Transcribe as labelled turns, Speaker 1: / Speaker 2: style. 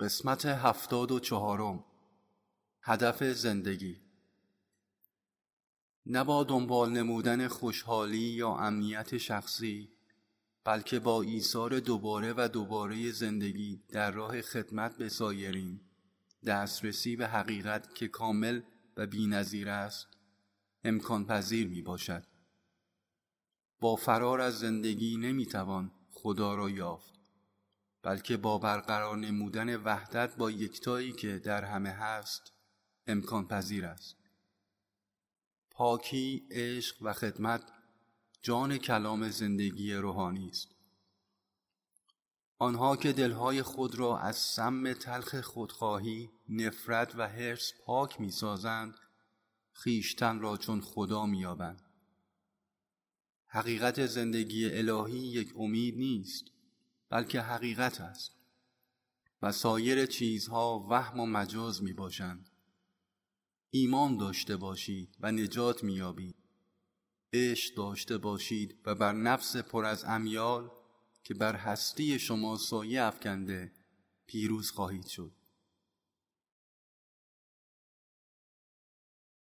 Speaker 1: قسمت هفتاد و چهارم. هدف زندگی. نه با دنبال نمودن خوشحالی یا امنیت شخصی بلکه با ایثار دوباره و دوباره زندگی در راه خدمت به سایرین دسترسی به حقیقت که کامل و بینظیر است امکان پذیر می باشد با فرار از زندگی نمی توان خدا را یافت. بلکه با برقرار نمودن وحدت با یکتایی که در همه هست امکان پذیر است. پاکی، عشق و خدمت جان کلام زندگی روحانی است. آنها که دلهای خود را از سم تلخ خودخواهی، نفرت و حرص پاک می‌سازند خیشتن را چون خدا مییابند. حقیقت زندگی الهی یک امید نیست. بلکه حقیقت است و سایر چیزها وهم و مجاز می باشند. ایمان داشته باشید و نجات میابید عشق داشته باشید و بر نفس پر از امیال که بر هستی شما سایه افکنده پیروز خواهید شد.